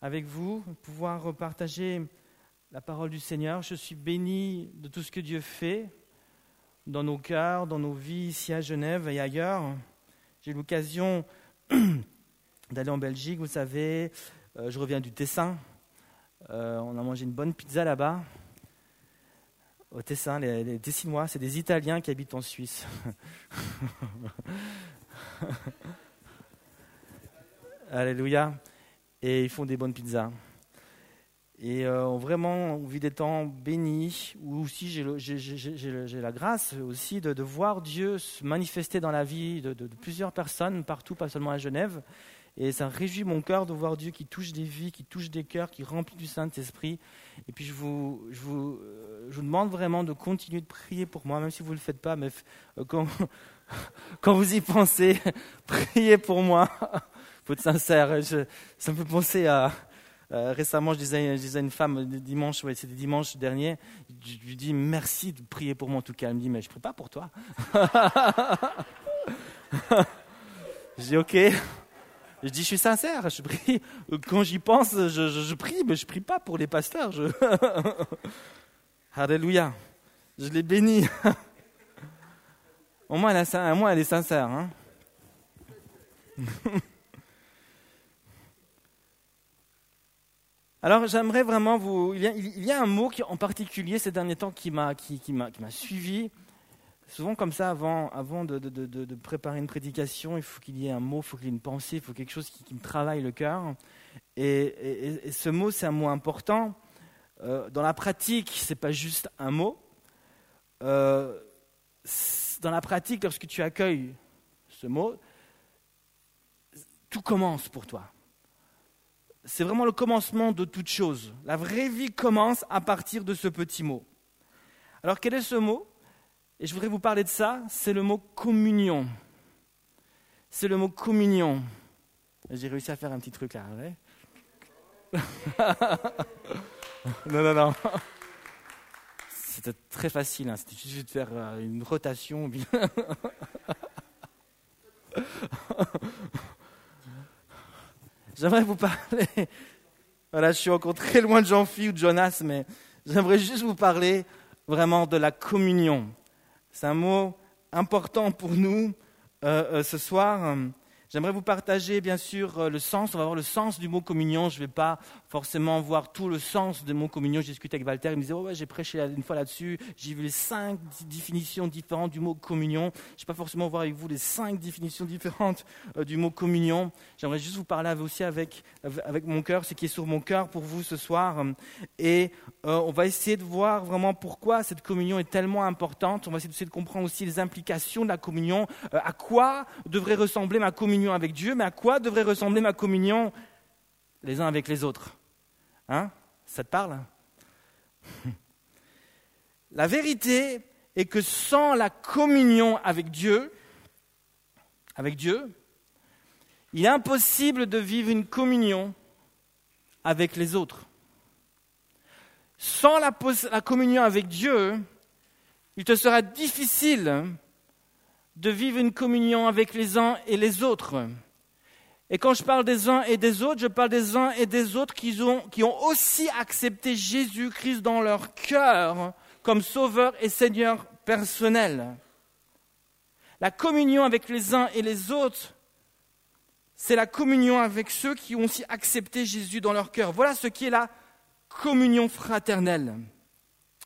avec vous, pouvoir partager la parole du Seigneur. Je suis béni de tout ce que Dieu fait dans nos cœurs, dans nos vies ici à Genève et ailleurs. J'ai eu l'occasion d'aller en Belgique, vous savez, euh, je reviens du Tessin. Euh, on a mangé une bonne pizza là-bas. Au Tessin, les, les Tessinois, c'est des Italiens qui habitent en Suisse. Alléluia. Et ils font des bonnes pizzas. Et euh, vraiment, on vit des temps bénis, où aussi j'ai la grâce aussi de, voir Dieu se manifester dans la vie de, plusieurs personnes partout, pas seulement à Genève. Et ça réjouit mon cœur de voir Dieu qui touche des vies, qui touche des cœurs, qui remplit du Saint-Esprit. Et puis je vous, je, vous, euh, je vous demande vraiment de continuer de prier pour moi, même si vous ne le faites pas, mais euh, quand, quand vous y pensez, priez pour moi. faut être sincère. ça me fait penser à, euh, récemment, je disais, je disais, à une femme dimanche, c'était dimanche dernier, je, lui dis merci de prier pour moi en tout cas. Elle me dit mais je prie pas pour toi. je dis ok. Je dis je suis sincère, je prie. Quand j'y pense, je, je, prie, mais je prie pas pour les pasteurs. Je... Alléluia. Je les bénis. Au moins, elle, elle est sincère. Hein Alors j'aimerais vraiment vous... Il y, a, un mot qui, en particulier ces derniers temps qui m'a qui, qui suivi. Souvent comme ça, avant, avant de, de, de, préparer une prédication, il faut qu'il y ait un mot, il faut qu'il y ait une pensée, il faut quelque chose qui, me travaille le cœur. Et, et, ce mot, c'est un mot important. Euh, dans la pratique, ce n'est pas juste un mot. Euh, dans la pratique, lorsque tu accueilles ce mot, tout commence pour toi c'est vraiment le commencement de toute chose. La vraie vie commence à partir de ce petit mot. Alors quel est ce mot? Et je voudrais vous parler de ça, c'est le mot communion. C'est le mot communion. J'ai réussi à faire un petit truc là, Non, non, non. C'était très facile, hein. c'était juste de faire euh, une rotation. J'aimerais vous parler. Voilà, je suis encore très loin de Jean-Philippe ou de Jonas, mais j'aimerais juste vous parler vraiment de la communion. C'est un mot important pour nous euh, euh, ce soir. J'aimerais vous partager bien sûr euh, le sens, on va voir le sens du mot communion. Je ne vais pas forcément voir tout le sens du mot communion. J'ai discuté avec Walter, il me disait, oh ouais, j'ai prêché une fois là-dessus, j'ai vu les cinq définitions différentes du mot communion. Je ne vais pas forcément voir avec vous les cinq définitions différentes euh, du mot communion. J'aimerais juste vous parler aussi avec, avec mon cœur, ce qui est sur mon cœur pour vous ce soir. Et euh, on va essayer de voir vraiment pourquoi cette communion est tellement importante. On va essayer de comprendre aussi les implications de la communion. à quoi devrait ressembler ma communion avec Dieu, mais à quoi devrait ressembler ma communion les uns avec les autres Hein? Ça te parle? La vérité est que sans la communion avec Dieu, avec Dieu, il est impossible de vivre une communion avec les autres. Sans la, la communion avec Dieu, il te sera difficile de vivre une communion avec les uns et les autres. Et quand je parle des uns et des autres, je parle des uns et des autres qui ont, qui ont aussi accepté Jésus-Christ dans leur cœur comme sauveur et Seigneur personnel. La communion avec les uns et les autres, c'est la communion avec ceux qui ont aussi accepté Jésus dans leur cœur. Voilà ce qui est la communion fraternelle.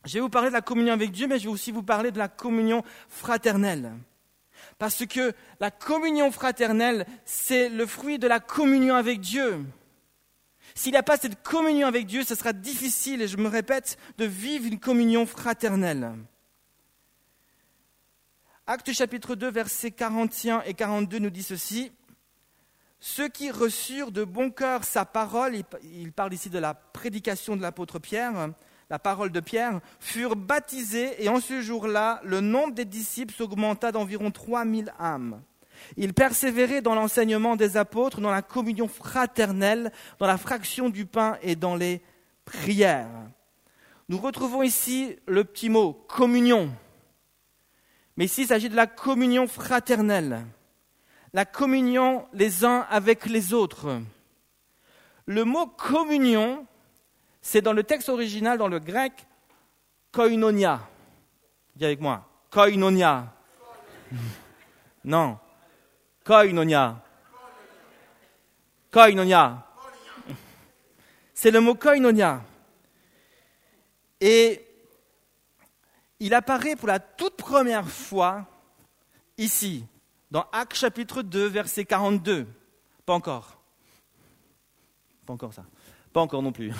Je vais vous parler de la communion avec Dieu, mais je vais aussi vous parler de la communion fraternelle. Parce que la communion fraternelle, c'est le fruit de la communion avec Dieu. S'il n'y a pas cette communion avec Dieu, ce sera difficile, et je me répète, de vivre une communion fraternelle. Acte chapitre 2, versets 41 et 42 nous dit ceci. Ceux qui reçurent de bon cœur sa parole, il parle ici de la prédication de l'apôtre Pierre, la parole de Pierre, furent baptisés et en ce jour-là, le nombre des disciples s'augmenta d'environ 3000 âmes. Ils persévéraient dans l'enseignement des apôtres, dans la communion fraternelle, dans la fraction du pain et dans les prières. Nous retrouvons ici le petit mot communion. Mais ici, il s'agit de la communion fraternelle, la communion les uns avec les autres. Le mot communion, c'est dans le texte original, dans le grec, koinonia. Dis avec moi, koinonia. Non, koinonia. Koinonia. C'est le mot koinonia. Et il apparaît pour la toute première fois ici, dans Actes chapitre 2, verset 42. Pas encore. Pas encore ça. Pas encore non plus.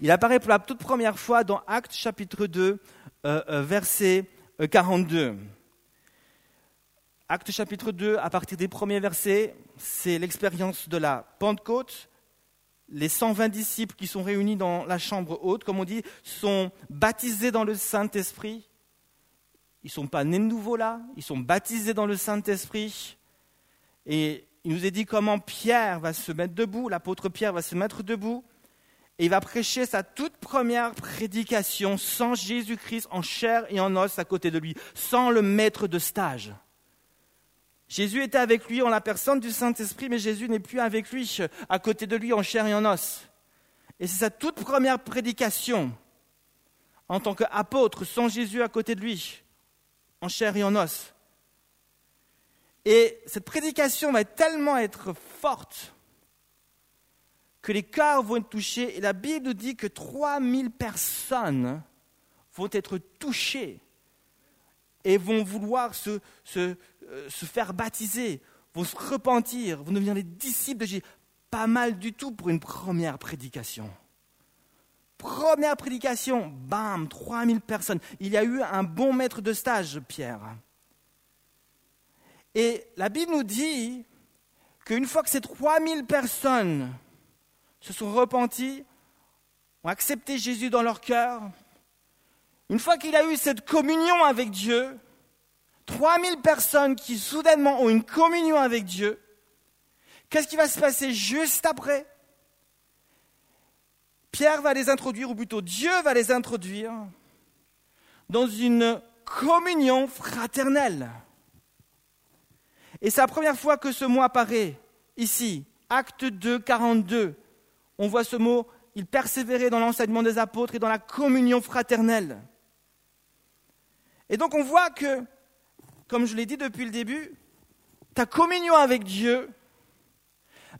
Il apparaît pour la toute première fois dans Actes chapitre 2, euh, euh, verset 42. Euh, Actes chapitre 2, à partir des premiers versets, c'est l'expérience de la Pentecôte. Les 120 disciples qui sont réunis dans la chambre haute, comme on dit, sont baptisés dans le Saint-Esprit. Ils ne sont pas nés de nouveau là, ils sont baptisés dans le Saint-Esprit. Et il nous est dit comment Pierre va se mettre debout, l'apôtre Pierre va se mettre debout, et il va prêcher sa toute première prédication sans Jésus-Christ en chair et en os à côté de lui, sans le maître de stage. Jésus était avec lui en la personne du Saint-Esprit, mais Jésus n'est plus avec lui, à côté de lui en chair et en os. Et c'est sa toute première prédication en tant qu'apôtre, sans Jésus à côté de lui, en chair et en os. Et cette prédication va tellement être forte que les cœurs vont être touchés. Et la Bible nous dit que 3000 personnes vont être touchées et vont vouloir se, se, euh, se faire baptiser, vont se repentir, vont devenir les disciples de Jésus. Pas mal du tout pour une première prédication. Première prédication, bam, 3000 personnes. Il y a eu un bon maître de stage, Pierre. Et la Bible nous dit qu'une fois que ces 3000 personnes se sont repenties, ont accepté Jésus dans leur cœur, une fois qu'il a eu cette communion avec Dieu, 3000 personnes qui soudainement ont une communion avec Dieu, qu'est-ce qui va se passer juste après? Pierre va les introduire, ou plutôt Dieu va les introduire, dans une communion fraternelle. Et c'est la première fois que ce mot apparaît ici, acte 2, 42. On voit ce mot, il persévérait dans l'enseignement des apôtres et dans la communion fraternelle. Et donc on voit que comme je l'ai dit depuis le début, ta communion avec Dieu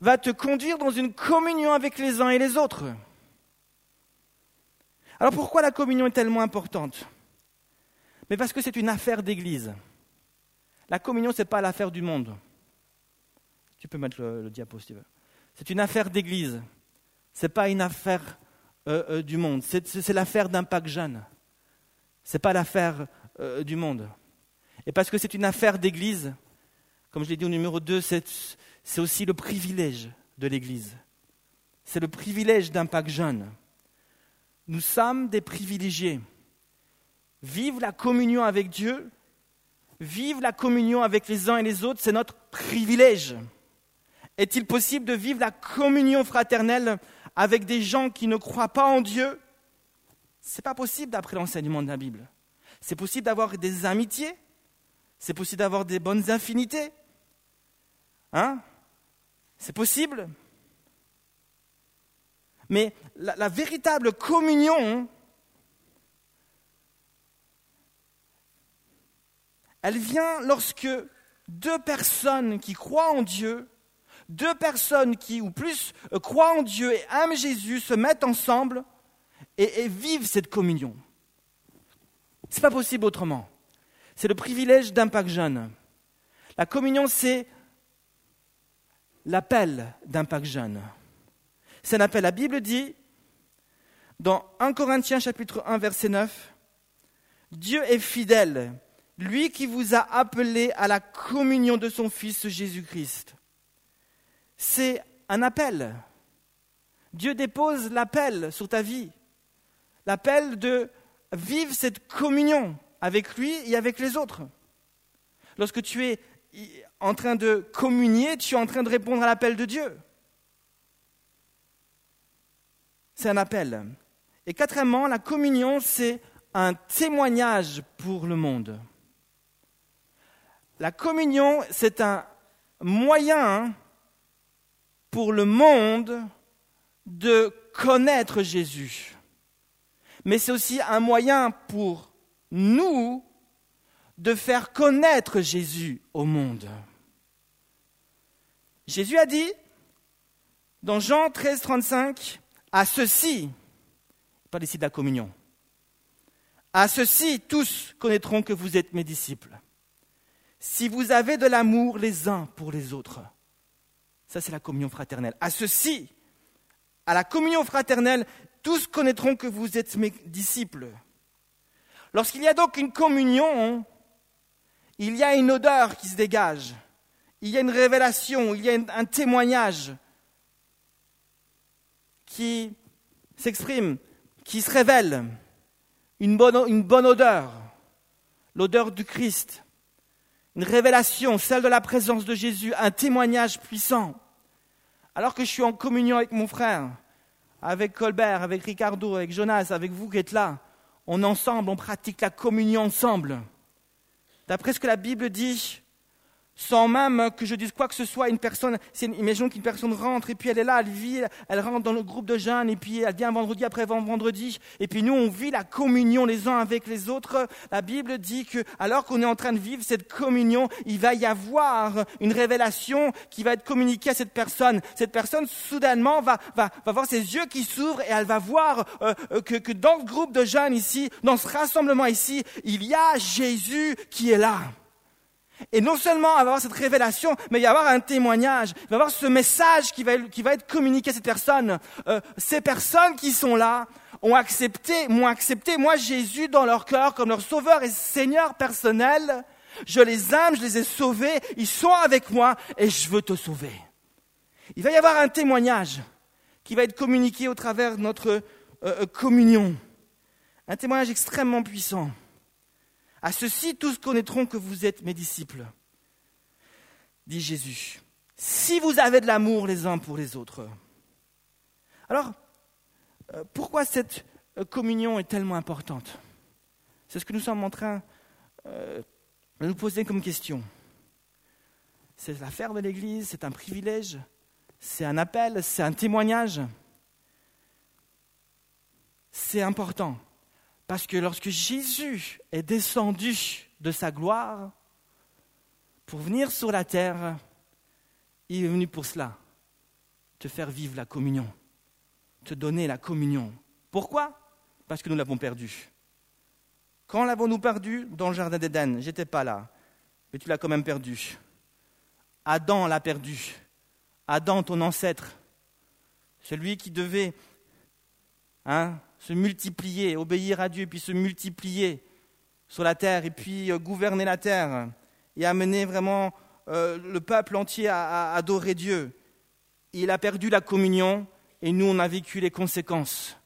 va te conduire dans une communion avec les uns et les autres. Alors pourquoi la communion est tellement importante? Mais parce que c'est une affaire d'église. La communion, ce n'est pas l'affaire du monde. Tu peux mettre le, diapo si tu veux. C'est une affaire d'église. Ce n'est pas une affaire euh, euh, du monde. C'est l'affaire d'un pack jeune. Ce n'est pas l'affaire euh, du monde. Et parce que c'est une affaire d'Église, comme je l'ai dit au numéro 2, c'est aussi le privilège de l'Église. C'est le privilège d'un Pâques jeune. Nous sommes des privilégiés. Vivre la communion avec Dieu, vivre la communion avec les uns et les autres, c'est notre privilège. Est-il possible de vivre la communion fraternelle avec des gens qui ne croient pas en Dieu Ce n'est pas possible d'après l'enseignement de la Bible. C'est possible d'avoir des amitiés, c'est possible d'avoir des bonnes infinités. Hein? C'est possible. Mais la, véritable communion, elle vient lorsque deux personnes qui croient en Dieu, deux personnes qui, ou plus, croient en Dieu et aiment Jésus, se mettent ensemble et, et vivent cette communion. Ce n'est pas possible autrement. C'est le privilège d'Impact Jeune. La communion, c'est l'appel d'Impact Jeune. C'est un appel. La Bible dit, dans 1 Corinthiens chapitre 1, verset 9, Dieu est fidèle, lui qui vous a appelé à la communion de son Fils Jésus-Christ. C'est un appel. Dieu dépose l'appel sur ta vie, l'appel de vivre cette communion avec lui et avec les autres. Lorsque tu es en train de communier, tu es en train de répondre à l'appel de Dieu. C'est un appel. Et quatrièmement, la communion, c'est un témoignage pour le monde. La communion, c'est un moyen pour le monde de connaître Jésus, mais c'est aussi un moyen pour nous de faire connaître Jésus au monde. Jésus a dit dans Jean 13, 35, à ceci, pas ici de la communion, à ceci tous connaîtront que vous êtes mes disciples. Si vous avez de l'amour les uns pour les autres. Ça, c'est la communion fraternelle. À ceci, à la communion fraternelle, tous connaîtront que vous êtes mes disciples. Lorsqu'il y a donc une communion, il y a une odeur qui se dégage, il y a une révélation, il y a un témoignage qui s'exprime, qui se révèle, une bonne, une bonne odeur, l'odeur du Christ, une révélation, celle de la présence de Jésus, un témoignage puissant. Alors que je suis en communion avec mon frère, avec Colbert, avec Ricardo, avec Jonas, avec vous qui êtes là, on ensemble, on pratique la communion ensemble. D'après ce que la Bible dit, sans même que je dise quoi que ce soit, une personne, imaginons qu'une personne rentre et puis elle est là, elle vit, elle rentre dans le groupe de jeunes et puis elle vient vendredi après vendredi et puis nous on vit la communion les uns avec les autres. La Bible dit que alors qu'on est en train de vivre cette communion, il va y avoir une révélation qui va être communiquée à cette personne. Cette personne soudainement va, va, va voir ses yeux qui s'ouvrent et elle va voir euh, euh, que, que dans ce groupe de jeunes ici, dans ce rassemblement ici, il y a Jésus qui est là. Et non seulement avoir cette révélation, mais il va y avoir un témoignage, il va y avoir ce message qui va, qui va être communiqué à cette personne. Euh, ces personnes qui sont là ont accepté, m'ont accepté, moi Jésus, dans leur cœur comme leur sauveur et Seigneur personnel. Je les aime, je les ai sauvés, ils sont avec moi et je veux te sauver. Il va y avoir un témoignage qui va être communiqué au travers de notre euh, euh, communion. Un témoignage extrêmement puissant. À ceci, tous connaîtront que vous êtes mes disciples, dit Jésus, si vous avez de l'amour les uns pour les autres. Alors, euh, pourquoi cette euh, communion est tellement importante? C'est ce que nous sommes en train euh, de nous poser comme question. C'est l'affaire de l'Église, c'est un privilège, c'est un appel, c'est un témoignage. C'est important. Parce que lorsque Jésus est descendu de sa gloire pour venir sur la terre, il est venu pour cela, te faire vivre la communion, te donner la communion. Pourquoi? Parce que nous l'avons perdu. Quand l'avons-nous perdu? Dans le jardin d'Éden. J'étais pas là, mais tu l'as quand même perdu. Adam l'a perdu. Adam, ton ancêtre, celui qui devait hein, se multiplier, obéir à Dieu, puis se multiplier sur la terre, et puis euh, gouverner la terre, et amener vraiment euh, le peuple entier à, adorer Dieu. Il a perdu la communion, et nous, on a vécu les conséquences.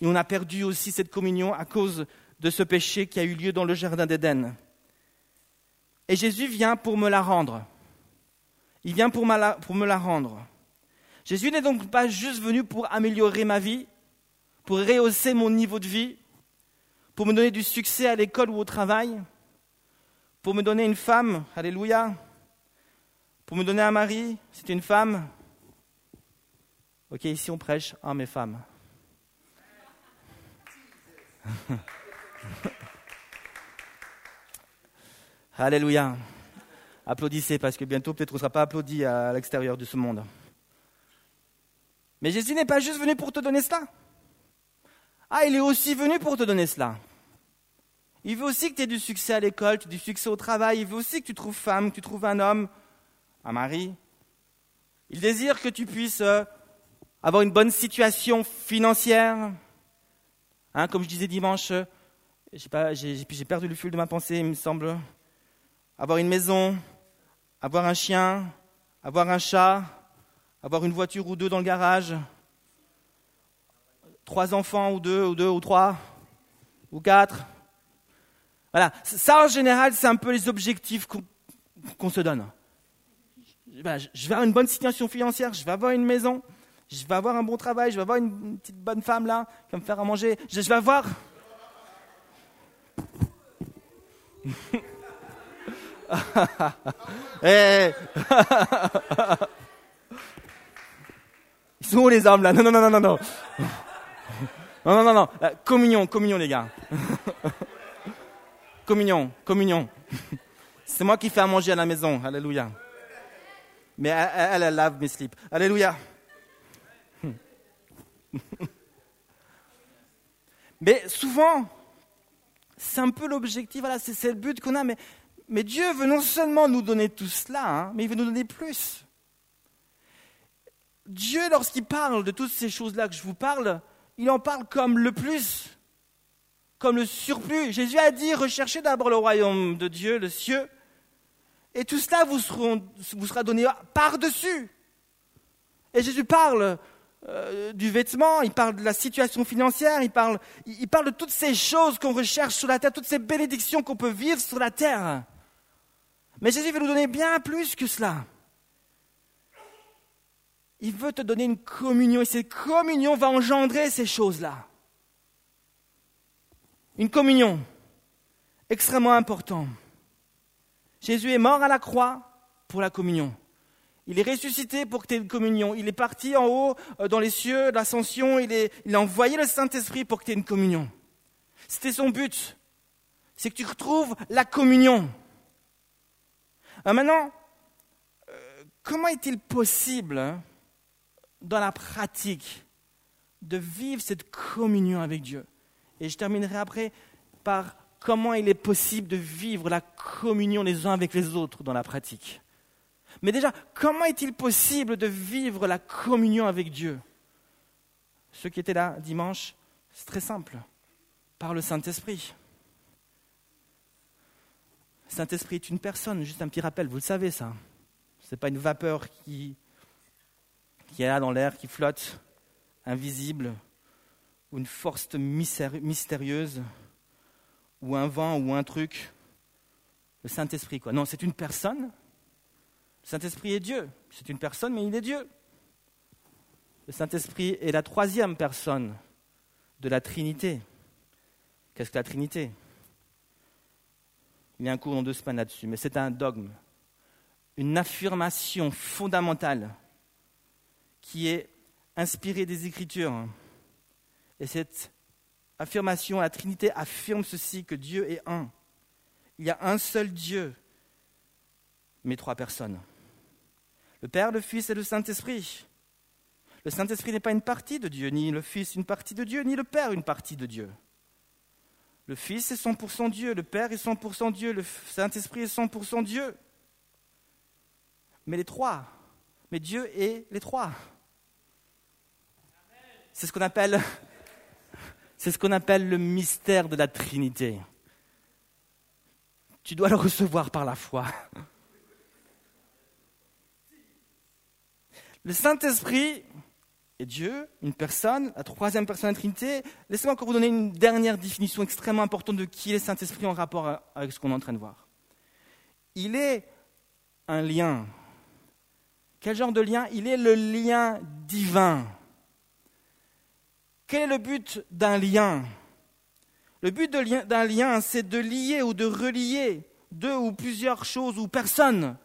Et on a perdu aussi cette communion à cause de ce péché qui a eu lieu dans le Jardin d'Éden. Et Jésus vient pour me la rendre. Il vient pour, pour me la rendre. Jésus n'est donc pas juste venu pour améliorer ma vie, pour rehausser mon niveau de vie, pour me donner du succès à l'école ou au travail, pour me donner une femme, alléluia, pour me donner un mari, c'est une femme. Ok, ici on prêche, ah mes femmes. Alléluia. Applaudissez parce que bientôt peut-être on ne sera pas applaudi à l'extérieur de ce monde. Mais Jésus n'est pas juste venu pour te donner cela. Ah, il est aussi venu pour te donner cela. Il veut aussi que tu aies du succès à l'école, du succès au travail. Il veut aussi que tu trouves femme, que tu trouves un homme, un mari. Il désire que tu puisses euh, avoir une bonne situation financière. Hein, comme je disais dimanche, euh, j'ai perdu le fil de ma pensée, il me semble. Avoir une maison, avoir un chien, avoir un chat, avoir une voiture ou deux dans le garage, trois enfants ou deux ou deux ou trois ou quatre. Voilà, ça en général, c'est un peu les objectifs qu'on se donne. Je vais avoir une bonne situation financière, je vais avoir une maison, je vais avoir un bon travail, je vais avoir une petite bonne femme là qui va me faire à manger, je vais avoir. Ils sont où les hommes là? Non, non, non, non, non, non. Non, non, non. Euh, communion, communion, les gars. communion, communion. C'est moi qui fais à manger à la maison. Alléluia. Mais elle, elle, lave mes slips. Alléluia. Mais souvent, c'est un peu l'objectif, voilà, c'est le but qu'on a. Mais, mais, Dieu veut non seulement nous donner tout cela, hein, mais il veut nous donner plus. Dieu, lorsqu'il parle de toutes ces choses-là que je vous parle, il en parle comme le plus, comme le surplus. Jésus a dit, recherchez d'abord le royaume de Dieu, le cieux, et tout cela vous, vous sera donné par-dessus. Et Jésus parle euh, du vêtement, il parle de la situation financière, il parle, il parle de toutes ces choses qu'on recherche sur la terre, toutes ces bénédictions qu'on peut vivre sur la terre. Mais Jésus veut nous donner bien plus que cela. Il veut te donner une communion et cette communion va engendrer ces choses-là. Une communion extrêmement importante. Jésus est mort à la croix pour la communion. Il est ressuscité pour que tu aies une communion. Il est parti en haut euh, dans les cieux, l'ascension. Il, a envoyé le Saint-Esprit pour que tu aies une communion. C'était son but. C'est que tu retrouves la communion. Euh, maintenant, euh, comment est-il possible hein, dans la pratique de vivre cette communion avec Dieu Et je terminerai après par comment il est possible de vivre la communion les uns avec les autres dans la pratique. Mais déjà, comment est-il possible de vivre la communion avec Dieu? Ceux qui étaient là dimanche, c'est très simple, par le Saint-Esprit. Saint-Esprit est une personne, juste un petit rappel, vous le savez ça. Ce n'est pas une vapeur qui, qui est là dans l'air, qui flotte, invisible, ou une force mystérieuse, ou un vent, ou un truc. Le Saint-Esprit, quoi. Non, c'est une personne le Saint-Esprit est Dieu. C'est une personne, mais il est Dieu. Le Saint-Esprit est la troisième personne de la Trinité. Qu'est-ce que la Trinité? Il y a un cours dans deux semaines là-dessus, mais c'est un dogme, une affirmation fondamentale qui est inspirée des Écritures. Et cette affirmation, la Trinité affirme ceci, que Dieu est un. Il y a un seul Dieu, mais trois personnes. Le Père, le Fils et le Saint-Esprit. Le Saint-Esprit n'est pas une partie de Dieu, ni le Fils une partie de Dieu, ni le Père une partie de Dieu. Le Fils est 100% Dieu, le Père est 100% Dieu, le Saint-Esprit est 100% Dieu. Mais les trois, mais Dieu est les trois. C'est ce qu'on appelle, le mystère de la Trinité. Tu dois le recevoir par la foi. Le Saint-Esprit est Dieu, une personne, la troisième personne de la Trinité. Laissez-moi encore vous donner une dernière définition extrêmement importante de qui est le Saint-Esprit en rapport avec ce qu'on est en train de voir. Il est un lien. Quel genre de lien? Il est le lien divin. Quel est le but d'un lien? Le but d'un lien, c'est de lier ou de relier deux ou plusieurs choses ou personnes,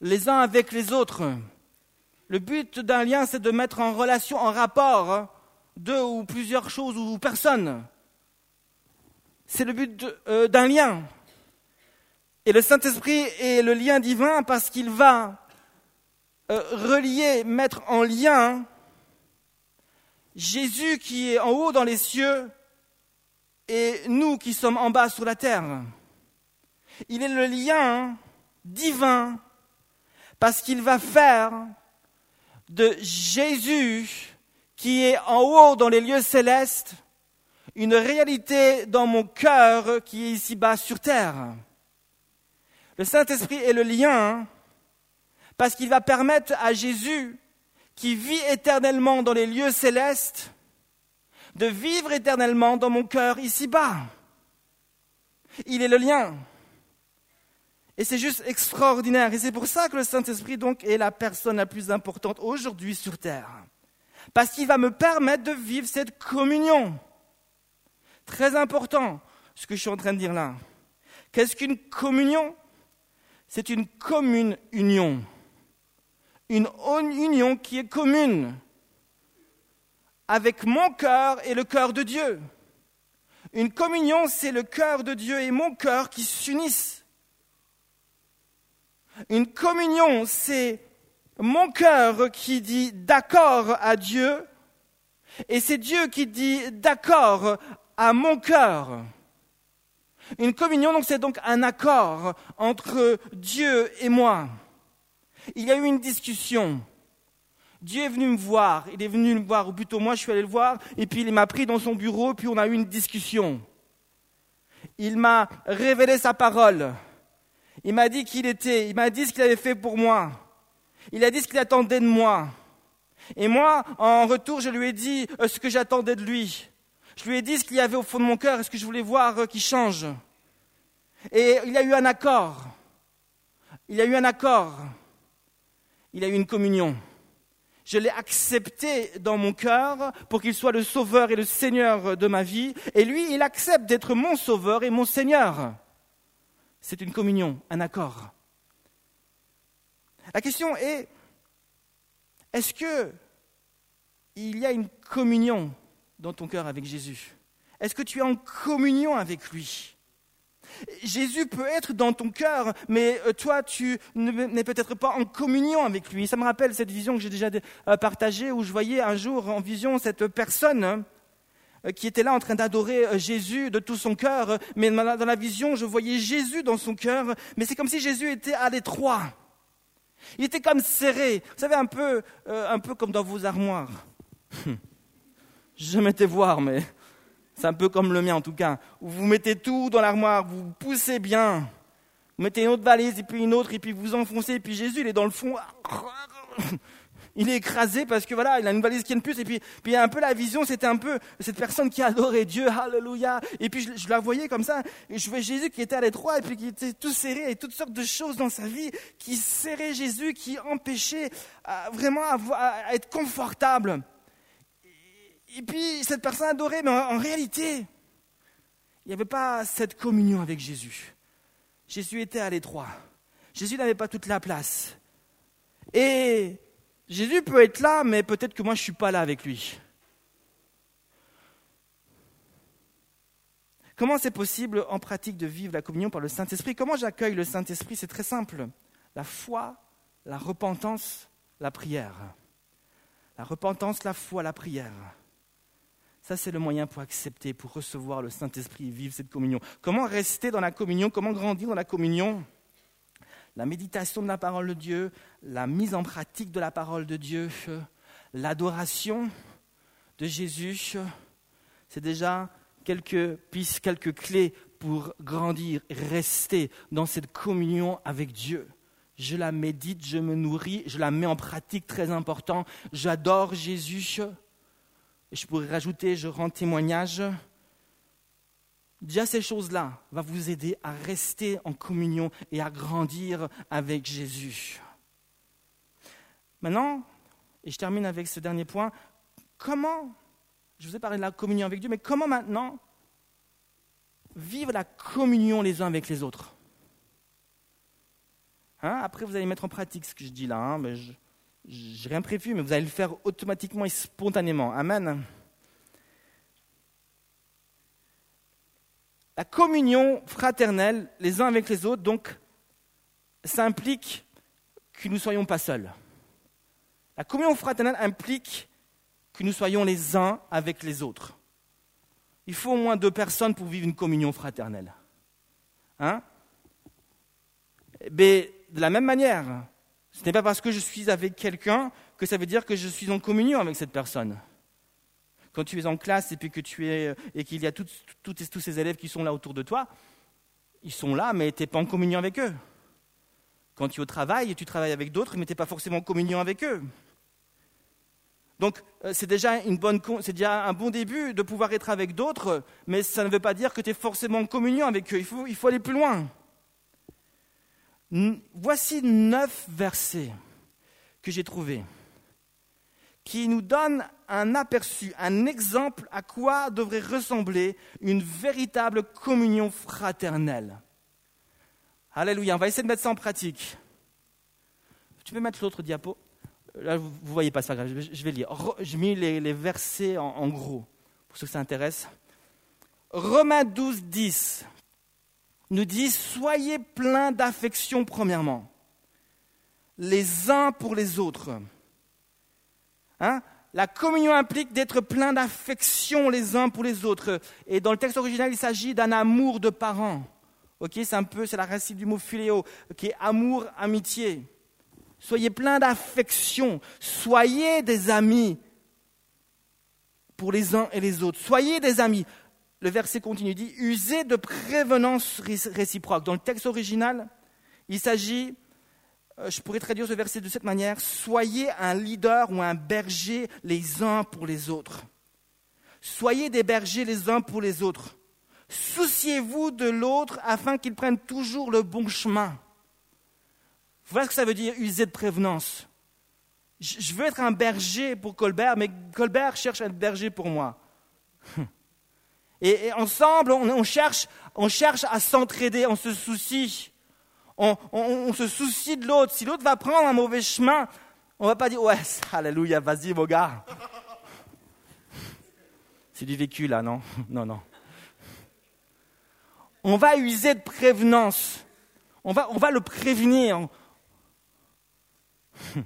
les uns avec les autres. Le but d'un lien, c'est de mettre en relation, en rapport, hein, deux ou plusieurs choses ou personnes. C'est le but euh, d'un lien. Et le Saint-Esprit est le lien divin parce qu'il va euh, relier, mettre en lien Jésus qui est en haut dans les cieux et nous qui sommes en bas sur la terre. Il est le lien divin parce qu'il va faire de Jésus qui est en haut dans les lieux célestes, une réalité dans mon cœur qui est ici-bas sur terre. Le Saint-Esprit est le lien parce qu'il va permettre à Jésus, qui vit éternellement dans les lieux célestes, de vivre éternellement dans mon cœur ici-bas. Il est le lien. Et c'est juste extraordinaire. Et c'est pour ça que le Saint-Esprit, donc, est la personne la plus importante aujourd'hui sur Terre. Parce qu'il va me permettre de vivre cette communion. Très important, ce que je suis en train de dire là. Qu'est-ce qu'une communion? C'est une commune union. Une union qui est commune. avec mon cœur et le cœur de Dieu. Une communion, c'est le cœur de Dieu et mon cœur qui s'unissent. Une communion, c'est mon cœur qui dit d'accord à Dieu et c'est Dieu qui dit d'accord à mon cœur. Une communion, donc, c'est donc un accord entre Dieu et moi. Il y a eu une discussion. Dieu est venu me voir, il est venu me voir, ou plutôt moi je suis allé le voir, et puis il m'a pris dans son bureau, puis on a eu une discussion. Il m'a révélé sa parole. Il m'a dit qui il était, il m'a dit ce qu'il avait fait pour moi. Il a dit ce qu'il attendait de moi. Et moi, en retour, je lui ai dit euh, ce que j'attendais de lui. Je lui ai dit ce qu'il y avait au fond de mon cœur et ce que je voulais voir euh, qui change. Et il y a eu un accord. Il y a eu un accord. Il a eu une communion. Je l'ai accepté dans mon cœur pour qu'il soit le sauveur et le seigneur de ma vie. Et lui, il accepte d'être mon sauveur et mon seigneur. C'est une communion, un accord. La question est, est-ce que il y a une communion dans ton cœur avec Jésus? Est-ce que tu es en communion avec lui? Jésus peut être dans ton cœur, mais euh, toi, tu n'es peut-être pas en communion avec lui. Ça me rappelle cette vision que j'ai déjà euh, partagée, où je voyais un jour en vision cette personne euh, qui était là en train d'adorer Jésus de tout son cœur, mais dans la vision, je voyais Jésus dans son cœur, mais c'est comme si Jésus était à l'étroit. Il était comme serré, vous savez, un peu, un peu comme dans vos armoires. Je m'étais voir, mais c'est un peu comme le mien en tout cas. Vous mettez tout dans l'armoire, vous poussez bien. Vous mettez une autre valise et puis une autre et puis vous enfoncez et puis Jésus il est dans le fond. Il est écrasé parce que voilà, il a une valise qui est une plus et puis puis un peu la vision, c'était un peu cette personne qui adorait Dieu, alléluia. Et puis je, la voyais comme ça et je voyais Jésus qui était à l'étroit et puis qui était tout serré et toutes sortes de choses dans sa vie qui serraient Jésus, qui empêchaient euh, vraiment à être confortable. Et puis cette personne adorait, mais en, réalité, il n'y avait pas cette communion avec Jésus. Jésus était à l'étroit. Jésus n'avait pas toute la place. Et Jésus peut être là, mais peut-être que moi je ne suis pas là avec lui. Comment c'est possible en pratique de vivre la communion par le Saint-Esprit? Comment j'accueille le Saint-Esprit? C'est très simple. La foi, la repentance, la prière. La repentance, la foi, la prière. Ça, c'est le moyen pour accepter, pour recevoir le Saint-Esprit et vivre cette communion. Comment rester dans la communion? Comment grandir dans la communion? La méditation de la parole de Dieu, la mise en pratique de la parole de Dieu, l'adoration de Jésus, c'est déjà quelques pistes, quelques clés pour grandir rester dans cette communion avec Dieu. Je la médite, je me nourris, je la mets en pratique, très important. J'adore Jésus. Et je pourrais rajouter, je rends témoignage. Déjà, ces choses-là vont vous aider à rester en communion et à grandir avec Jésus. Maintenant, et je termine avec ce dernier point, comment, je vous ai parlé de la communion avec Dieu, mais comment maintenant vivre la communion les uns avec les autres? Hein Après, vous allez mettre en pratique ce que je dis là, hein, j'ai rien prévu, mais vous allez le faire automatiquement et spontanément. Amen. La communion fraternelle, les uns avec les autres, donc, ça implique que nous ne soyons pas seuls. La communion fraternelle implique que nous soyons les uns avec les autres. Il faut au moins deux personnes pour vivre une communion fraternelle. Hein? Mais de la même manière, ce n'est pas parce que je suis avec quelqu'un que ça veut dire que je suis en communion avec cette personne. Quand tu es en classe et que tu es et qu'il y a tous ces élèves qui sont là autour de toi, ils sont là, mais tu n'es pas en communion avec eux. Quand tu es au travail et tu travailles avec d'autres, mais tu n'es pas forcément en communion avec eux. Donc euh, c'est déjà, une bonne, c'est déjà un bon début de pouvoir être avec d'autres, mais ça ne veut pas dire que tu es forcément en communion avec eux. Il faut aller plus loin. Voici neuf versets que j'ai trouvés qui nous donnent un aperçu, un exemple à quoi devrait ressembler une véritable communion fraternelle. Alléluia, on va essayer de mettre ça en pratique. Tu peux mettre l'autre diapo Là, vous ne voyez pas, ça, je vais lire. Je mets les, versets en, en, gros, pour ceux que ça intéresse. Romains 12, 10 nous dit Soyez pleins d'affection, premièrement, les uns pour les autres. Hein? La communion implique d'être plein d'affection les uns pour les autres. Et dans le texte original, il s'agit d'un amour de parents. Ok, c'est un peu, c'est la racine du mot philéo, qui est amour, amitié. Soyez plein d'affection. Soyez des amis pour les uns et les autres. Soyez des amis. Le verset continue, dit, usez de prévenance réciproque. Dans le texte original, il s'agit euh, je pourrais traduire ce verset de cette manière, soyez un leader ou un berger les uns pour les autres. Soyez des bergers les uns pour les autres. Souciez-vous de l'autre afin qu'il prenne toujours le bon chemin. Voilà ce que ça veut dire user de prévenance. Je veux être un berger pour Colbert, mais Colbert cherche un berger pour moi. Et, ensemble, on, cherche, on cherche à s'entraider, on se soucie on, se soucie de l'autre. Si l'autre va prendre un mauvais chemin, on va pas dire Ouais, alléluia, vas-y, mon gars. C'est du vécu là, non? Non, non. On va user de prévenance. On va, on va le prévenir.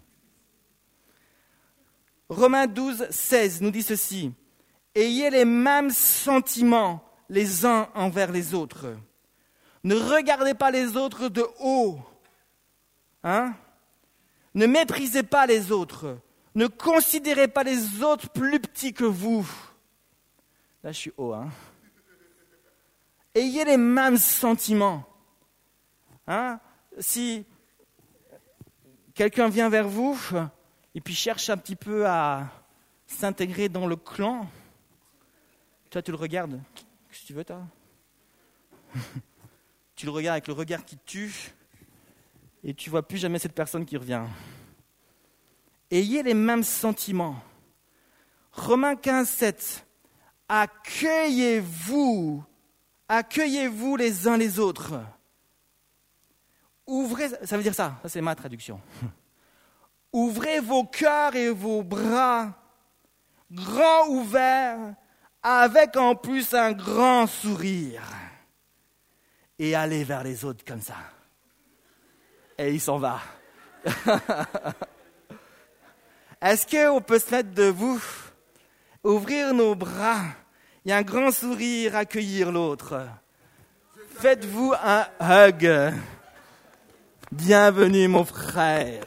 Romains 12, 16 nous dit ceci. Ayez les mêmes sentiments les uns envers les autres. Ne regardez pas les autres de haut. Hein ne méprisez pas les autres. Ne considérez pas les autres plus petits que vous. Là, je suis haut. Hein Ayez les mêmes sentiments. Hein si quelqu'un vient vers vous et puis cherche un petit peu à s'intégrer dans le clan, toi, tu le regardes. Qu'est-ce que tu veux, toi tu le regardes avec le regard qui tue et tu vois plus jamais cette personne qui revient. Ayez les mêmes sentiments. Romains 15, 7. Accueillez-vous, accueillez-vous les uns les autres. Ouvrez, ça veut dire ça, ça c'est ma traduction. Ouvrez vos cœurs et vos bras grands ouverts, avec en plus un grand sourire et aller vers les autres comme ça. Et il s'en va. Est-ce qu'on peut se mettre debout, ouvrir nos bras, il y a un grand sourire, accueillir l'autre? Faites-vous un hug. Bienvenue mon frère.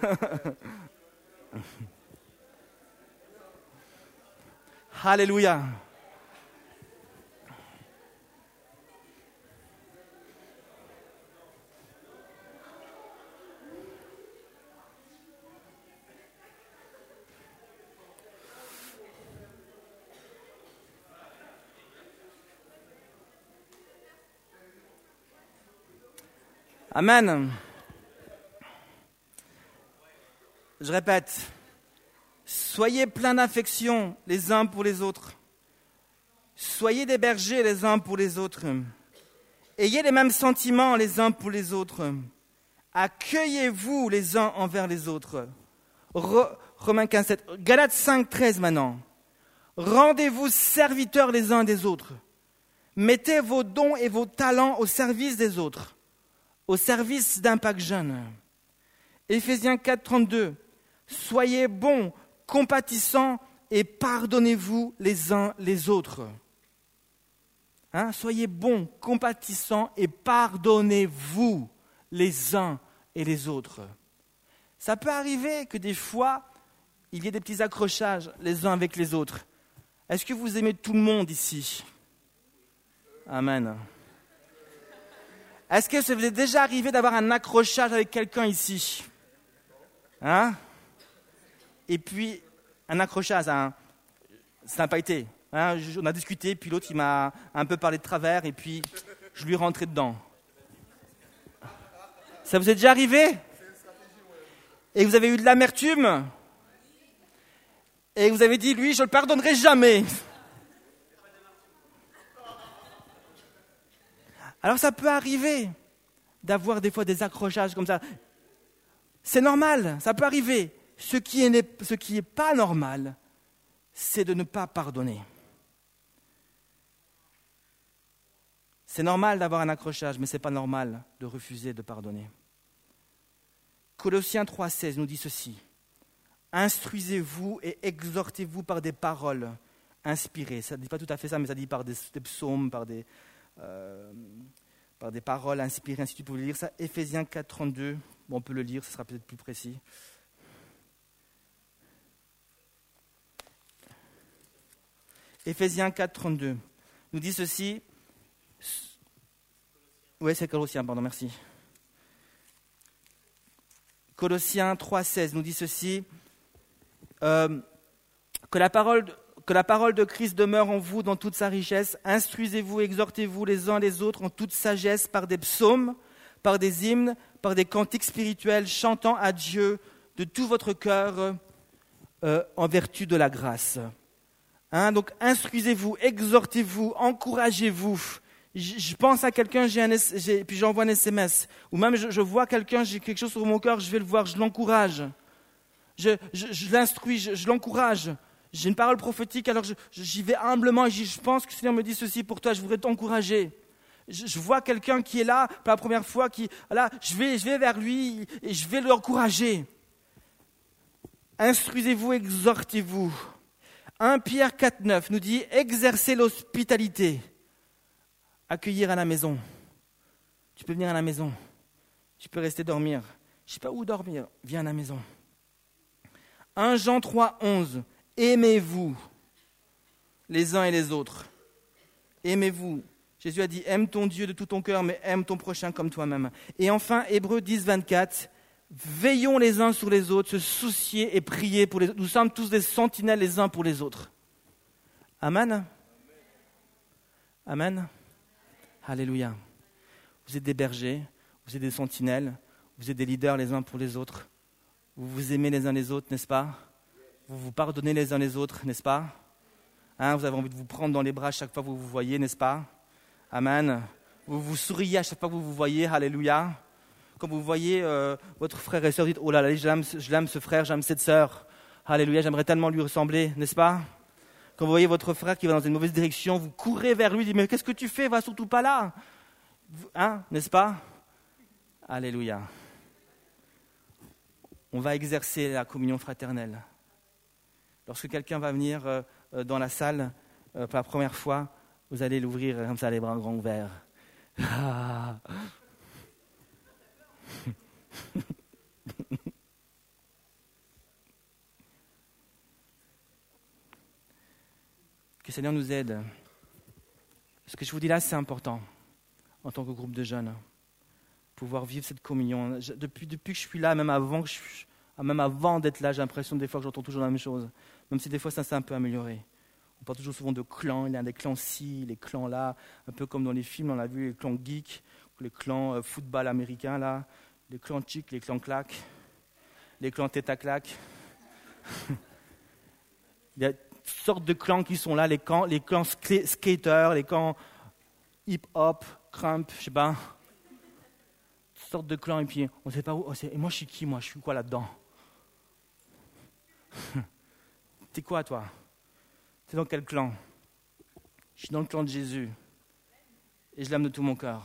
Alléluia. Amen. Je répète, soyez pleins d'affection les uns pour les autres. Soyez des bergers les uns pour les autres. Ayez les mêmes sentiments les uns pour les autres. Accueillez-vous les uns envers les autres. Romains 15, 7. Galates 5, 13 maintenant. Rendez-vous serviteurs les uns des autres. Mettez vos dons et vos talents au service des autres au service d'Impact Jeune. Éphésiens 4, 32. Soyez bons, compatissants et pardonnez-vous les uns les autres. Hein? Soyez bons, compatissants et pardonnez-vous les uns et les autres. Ça peut arriver que des fois, il y ait des petits accrochages les uns avec les autres. Est-ce que vous aimez tout le monde ici? Amen. Est-ce que ça vous est déjà arrivé d'avoir un accrochage avec quelqu'un ici? Hein? Et puis, un accrochage, ça n'a pas été. Hein on a discuté, puis l'autre, il m'a un peu parlé de travers, et puis je lui ai rentré dedans. Ça vous est déjà arrivé? Et vous avez eu de l'amertume? Et vous avez dit, lui, je ne le pardonnerai jamais. Alors ça peut arriver d'avoir des fois des accrochages comme ça. C'est normal, ça peut arriver. Ce qui n'est ce qui pas normal, c'est de ne pas pardonner. C'est normal d'avoir un accrochage, mais ce n'est pas normal de refuser de pardonner. Colossiens 3,16 nous dit ceci Instruisez-vous et exhortez-vous par des paroles inspirées. Ça ne dit pas tout à fait ça, mais ça dit par des, psaumes, par des, euh, par des paroles inspirées, ainsi. Vous pouvez lire ça. Éphésiens 4,32. Bon, on peut le lire, ce sera peut-être plus précis. Éphésiens 4,32 nous dit ceci. Oui, c'est Colossiens, pardon, merci. Colossiens 3,16 nous dit ceci. Euh, que, la parole, que la parole de Christ demeure en vous dans toute sa richesse. Instruisez-vous, exhortez-vous les uns les autres en toute sagesse par des psaumes, par des hymnes, par des cantiques spirituels, chantant à Dieu de tout votre cœur euh, en vertu de la grâce. Hein, donc instruisez-vous, exhortez-vous, encouragez-vous. Je, pense à quelqu'un, j'ai puis j'envoie un SMS. Ou même je, je vois quelqu'un, j'ai quelque chose sur mon cœur, je vais le voir, je l'encourage je, l'instruis, je, l'encourage. J'ai une parole prophétique, alors j'y vais humblement et je pense que le Seigneur me dit ceci pour toi, je voudrais t'encourager. Je, vois quelqu'un qui est là pour la première fois, qui, là, je vais, je vais vers lui et je vais l'encourager. Instruisez-vous, exhortez-vous. 1 Pierre 4,9 nous dit exercer l'hospitalité, accueillir à la maison. Tu peux venir à la maison, tu peux rester dormir. Je ne sais pas où dormir, viens à la maison. 1 Jean 3, 11. Aimez-vous les uns et les autres. Aimez-vous. Jésus a dit aime ton Dieu de tout ton cœur, mais aime ton prochain comme toi-même. Et enfin, Hébreu 10, 24. Veillons les uns sur les autres, se soucier et prier pour les autres. Nous sommes tous des sentinelles les uns pour les autres. Amen. Amen. Alléluia. Vous êtes des bergers, vous êtes des sentinelles, vous êtes des leaders les uns pour les autres. Vous vous aimez les uns les autres, n'est-ce pas? Vous vous pardonnez les uns les autres, n'est-ce pas? Hein, Vous avez envie de vous prendre dans les bras chaque fois que vous vous voyez, n'est-ce pas? Amen. Vous vous souriez à chaque fois que vous vous voyez, alléluia. Quand vous voyez euh, votre frère et soeur, dites, oh là là, je l'aime ce frère, j'aime cette sœur. Alléluia, j'aimerais tellement lui ressembler, n'est-ce pas? Quand vous voyez votre frère qui va dans une mauvaise direction, vous courez vers lui, dites, mais qu'est-ce que tu fais? Va surtout pas là. Hein, n'est-ce pas? Alléluia on va exercer la communion fraternelle. Lorsque quelqu'un va venir euh, euh, dans la salle pour la première fois, vous allez l'ouvrir comme ça, les bras grands ouverts. que Seigneur nous aide. Ce que je vous dis là, c'est important en tant que groupe de jeunes pouvoir vivre cette communion. depuis, que je suis là, même avant, même avant d'être là, j'ai l'impression des fois que j'entends toujours la même chose. Même si des fois ça s'est un peu amélioré. On parle toujours souvent de clans, il y a des clans ci, les clans là, un peu comme dans les films, on a vu les clans geeks, les clans euh, football américain là, les clans chic, les clans clac, les clans tête à il y a toutes sortes de clans qui sont là, les clans, les clans skaters, les clans hip-hop, crump, je sais pas sorte de clan et puis on ne sait pas où. Et moi, je suis qui, moi? Je suis quoi là-dedans? T'es quoi, toi? T'es dans quel clan? Je suis dans le clan de Jésus. Et je l'aime de tout mon cœur.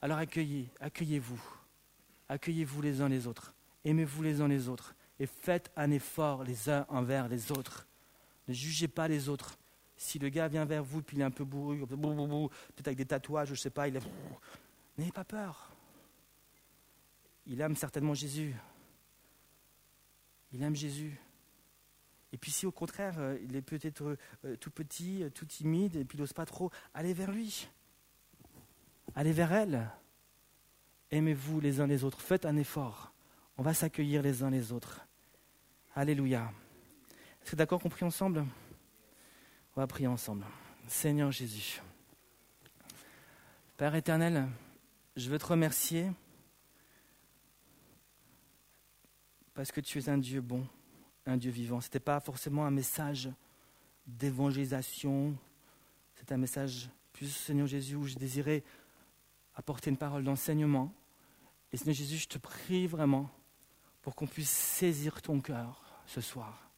Alors accueillez, accueillez-vous. Accueillez-vous les uns les autres. Aimez-vous les uns les autres. Et faites un effort les uns envers les autres. Ne jugez pas les autres. Si le gars vient vers vous, puis il est un peu bourru, peut-être avec des tatouages, je ne sais pas, il est... N'ayez pas peur. Il aime certainement Jésus. Il aime Jésus. Et puis si au contraire, euh, il est peut-être euh, tout petit, euh, tout timide, et puis il n'ose pas trop, allez vers lui. Allez vers elle. Aimez-vous les uns les autres. Faites un effort. On va s'accueillir les uns les autres. Alléluia. Est-ce que d'accord qu'on prie ensemble? On va prier ensemble. Seigneur Jésus. Père éternel, je veux te remercier parce que tu es un Dieu bon, un Dieu vivant. Ce n'était pas forcément un message d'évangélisation, c'est un message plus, Seigneur Jésus, où je désirais apporter une parole d'enseignement. Et Seigneur Jésus, je te prie vraiment pour qu'on puisse saisir ton cœur ce soir,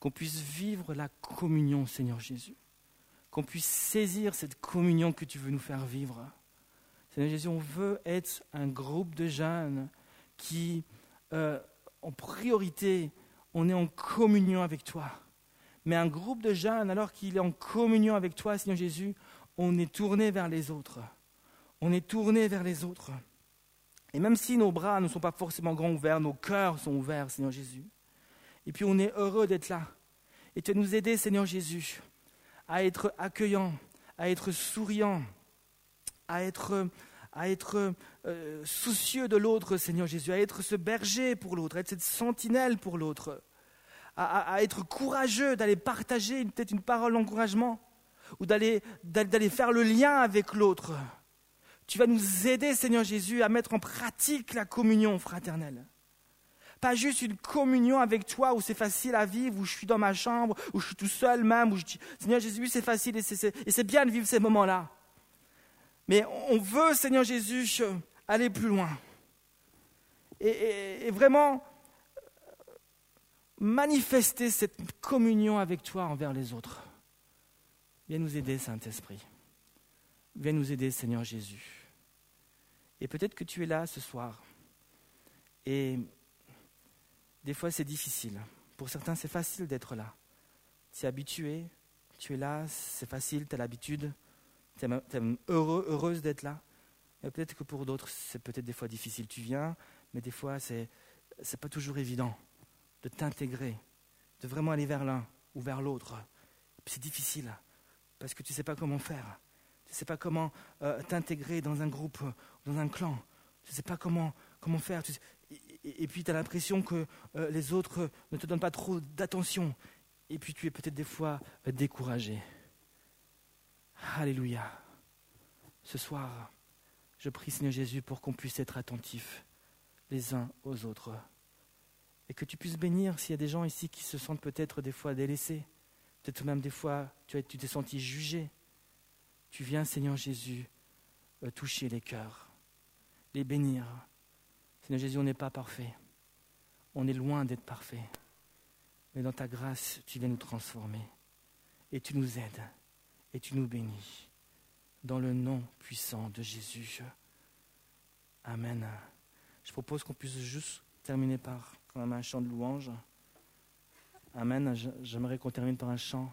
qu'on puisse vivre la communion, Seigneur Jésus, qu'on puisse saisir cette communion que tu veux nous faire vivre. Seigneur Jésus, on veut être un groupe de jeunes qui, euh, en priorité, on est en communion avec toi. Mais un groupe de jeunes, alors qu'il est en communion avec toi, Seigneur Jésus, on est tourné vers les autres. On est tourné vers les autres. Et même si nos bras ne sont pas forcément grands ouverts, nos cœurs sont ouverts, Seigneur Jésus. Et puis on est heureux d'être là. Et tu nous aider, Seigneur Jésus, à être accueillants, à être souriants, à être, à être euh, soucieux de l'autre, Seigneur Jésus, à être ce berger pour l'autre, à être cette sentinelle pour l'autre, à, être courageux, d'aller partager peut-être une parole d'encouragement, ou d'aller faire le lien avec l'autre. Tu vas nous aider, Seigneur Jésus, à mettre en pratique la communion fraternelle. Pas juste une communion avec toi où c'est facile à vivre, où je suis dans ma chambre, où je suis tout seul même, où je dis, Seigneur Jésus, c'est facile et c'est bien de vivre ces moments-là. Mais on veut, Seigneur Jésus, aller plus loin. Et, et vraiment manifester cette communion avec toi envers les autres. Viens nous aider, Saint-Esprit. Viens nous aider, Seigneur Jésus. Et peut-être que tu es là ce soir. Et des fois, c'est difficile. Pour certains, c'est facile d'être là. Tu es habitué, tu es là, c'est facile, tu as l'habitude, tu es, heureux, heureuse d'être là. Mais peut-être que pour d'autres, c'est peut-être des fois difficile. Tu viens, mais des fois, c'est n'est pas toujours évident de t'intégrer, de vraiment aller vers l'un ou vers l'autre. C'est difficile parce que tu ne sais pas comment faire. Tu ne sais pas comment euh, t'intégrer dans un groupe, dans un clan. Tu ne sais pas comment, faire. et, puis tu as l'impression que euh, les autres ne te donnent pas trop d'attention. Et puis tu es peut-être des fois euh, découragé. Alléluia. Ce soir, je prie Seigneur Jésus pour qu'on puisse être attentifs les uns aux autres. Et que tu puisses bénir s'il y a des gens ici qui se sentent peut-être des fois délaissés. Peut-être même des fois tu t'es senti jugé tu viens, Seigneur Jésus, euh, toucher les cœurs, les bénir. Seigneur Jésus, on n'est pas parfait. On est loin d'être parfait. Mais dans ta grâce, tu viens nous transformer. Et tu nous aides. Et tu nous bénis. Dans le nom puissant de Jésus. Amen. Je propose qu'on puisse juste terminer par un chant de louange. Amen. J'aimerais qu'on termine par un chant.